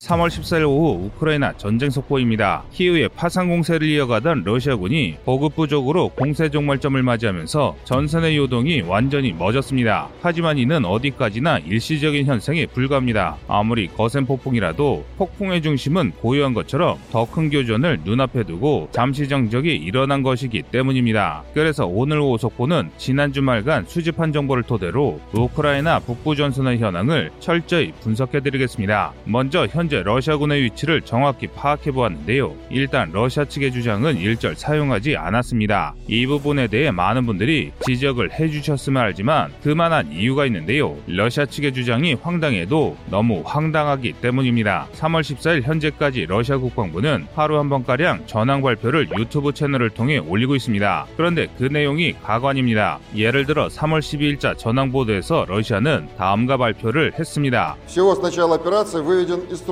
3월 14일 오후 우크라이나 전쟁 속보입니다. 키우에 파상 공세를 이어가던 러시아군이 보급 부족으로 공세 종말점을 맞이하면서 전선의 요동이 완전히 멎었습니다. 하지만 이는 어디까지나 일시적인 현상에 불과합니다. 아무리 거센 폭풍이라도 폭풍의 중심은 고요한 것처럼 더 큰 교전을 눈앞에 두고 잠시 정적이 일어난 것이기 때문입니다. 그래서 오늘 오후 속보는 지난 주말간 수집한 정보를 토대로 우크라이나 북부 전선의 현황을 철저히 분석해드리겠습니다. 먼저 현 현재 러시아군의 위치를 정확히 파악해 보았는데요. 일단 러시아 측의 주장은 일절 사용하지 않았습니다. 이 부분에 대해 많은 분들이 지적을 해주셨으면 알지만 그만한 이유가 있는데요. 러시아 측의 주장이 황당해도 너무 황당하기 때문입니다. 3월 14일 현재까지 러시아 국방부는 하루 한 번가량 전황 발표를 유튜브 채널을 통해 올리고 있습니다. 그런데 그 내용이 가관입니다. 예를 들어 3월 12일자 전황 보도에서 러시아는 다음과 발표를 했습니다.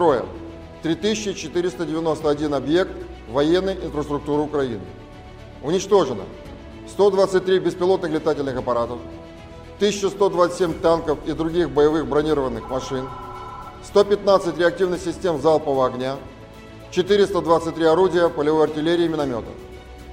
Строя 3491 объект военной инфраструктуры Украины. Уничтожено 123 беспилотных летательных аппаратов, 1127 танков и других боевых бронированных машин, 115 реактивных систем залпового огня, 423 орудия полевой артиллерии и минометов,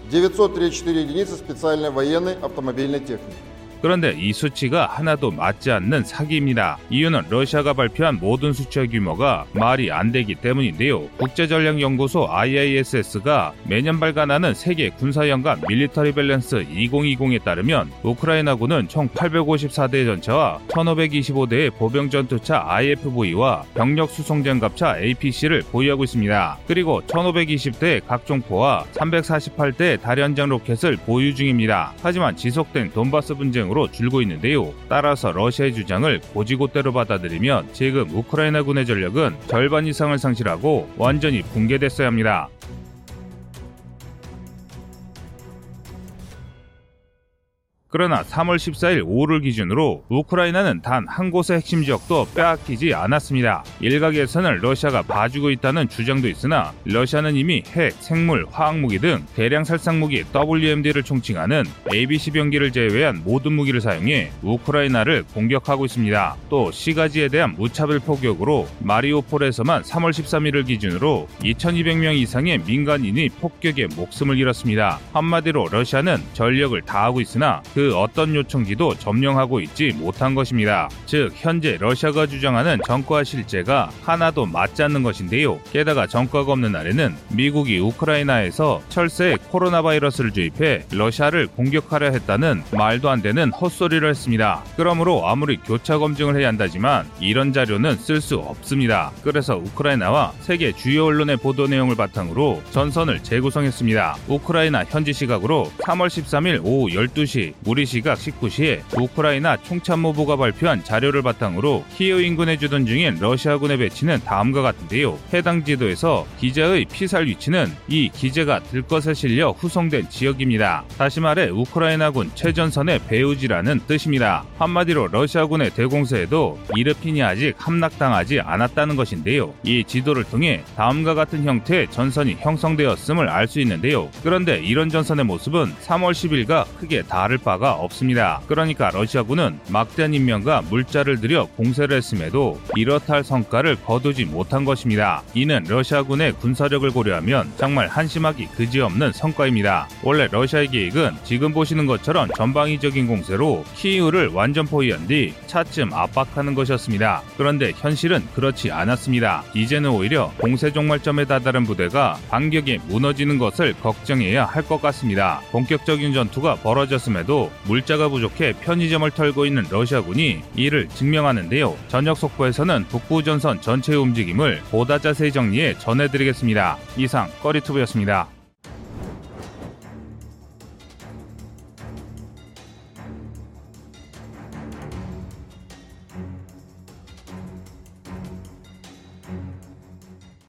934 единицы специальной военной автомобильной техники. 그런데 이 수치가 하나도 맞지 않는 사기입니다. 이유는 러시아가 발표한 모든 수치의 규모가 말이 안 되기 때문인데요. 국제전략연구소 IISS가 매년 발간하는 세계 군사연간 밀리터리 밸런스 2020에 따르면 우크라이나군은 총 854대 전차와 1525대의 보병 전투차 IFV와 병력 수송 장갑차 APC를 보유하고 있습니다. 그리고 1520대의 각종포와 348대의 다련장 로켓을 보유 중입니다. 하지만 지속된 돈바스 분쟁 방향으로 줄고 있는데요. 따라서 러시아의 주장을 고지고대로 받아들이면 지금 우크라이나군의 전력은 절반 이상을 상실하고 완전히 붕괴됐어야 합니다. 그러나 3월 14일 오후를 기준으로 우크라이나는 단 한 곳의 핵심 지역도 빼앗기지 않았습니다. 일각에서는 러시아가 봐주고 있다는 주장도 있으나 러시아는 이미 핵, 생물, 화학무기 등 대량 살상무기 WMD를 총칭하는 ABC 병기를 제외한 모든 무기를 사용해 우크라이나를 공격하고 있습니다. 또 시가지에 대한 무차별 폭격으로 마리오폴에서만 3월 13일을 기준으로 2200명 이상의 민간인이 폭격에 목숨을 잃었습니다. 한마디로 러시아는 전력을 다하고 있으나 그그 어떤 요청지도 점령하고 있지 못한 것입니다. 즉 현재 러시아가 주장하는 전과 실제가 하나도 맞지 않는 것인데요. 게다가 전과가 없는 날에는 미국이 우크라이나에서 철새에 코로나 바이러스를 주입해 러시아를 공격하려 했다는 말도 안 되는 헛소리를 했습니다. 그러므로 아무리 교차 검증을 해야 한다지만 이런 자료는 쓸 수 없습니다. 그래서 우크라이나와 세계 주요 언론의 보도 내용을 바탕으로 전선을 재구성했습니다. 우크라이나 현지 시각으로 3월 13일 오후 12시 우리 시각 19시에 우크라이나 총참모부가 발표한 자료를 바탕으로 키이우 인근에 주둔 중인 러시아군의 배치는 다음과 같은데요. 해당 지도에서 기자의 피살 위치는 이 기재가 들것에 실려 후송된 지역입니다. 다시 말해 우크라이나군 최전선의 배우지라는 뜻입니다. 한마디로 러시아군의 대공세에도 이르핀이 아직 함락당하지 않았다는 것인데요. 이 지도를 통해 다음과 같은 형태의 전선이 형성되었음을 알 수 있는데요. 그런데 이런 전선의 모습은 3월 10일과 크게 다를 바가 바가 없습니다. 그러니까 러시아군은 막대한 인명과 물자를 들여 공세를 했음에도 이렇다 할 성과를 거두지 못한 것입니다. 이는 러시아군의 군사력을 고려하면 정말 한심하기 그지없는 성과입니다. 원래 러시아의 계획은 지금 보시는 것처럼 전방위적인 공세로 키이우를 완전 포위한 뒤 차츰 압박하는 것이었습니다. 그런데 현실은 그렇지 않았습니다. 이제는 오히려 공세 종말점에 다다른 부대가 반격에 무너지는 것을 걱정해야 할 것 같습니다. 본격적인 전투가 벌어졌음에도 물자가 부족해 편의점을 털고 있는 러시아군이 이를 증명하는데요. 저녁 속보에서는 북부 전선 전체의 움직임을 보다 자세히 정리해 전해드리겠습니다. 이상 꺼리투브였습니다.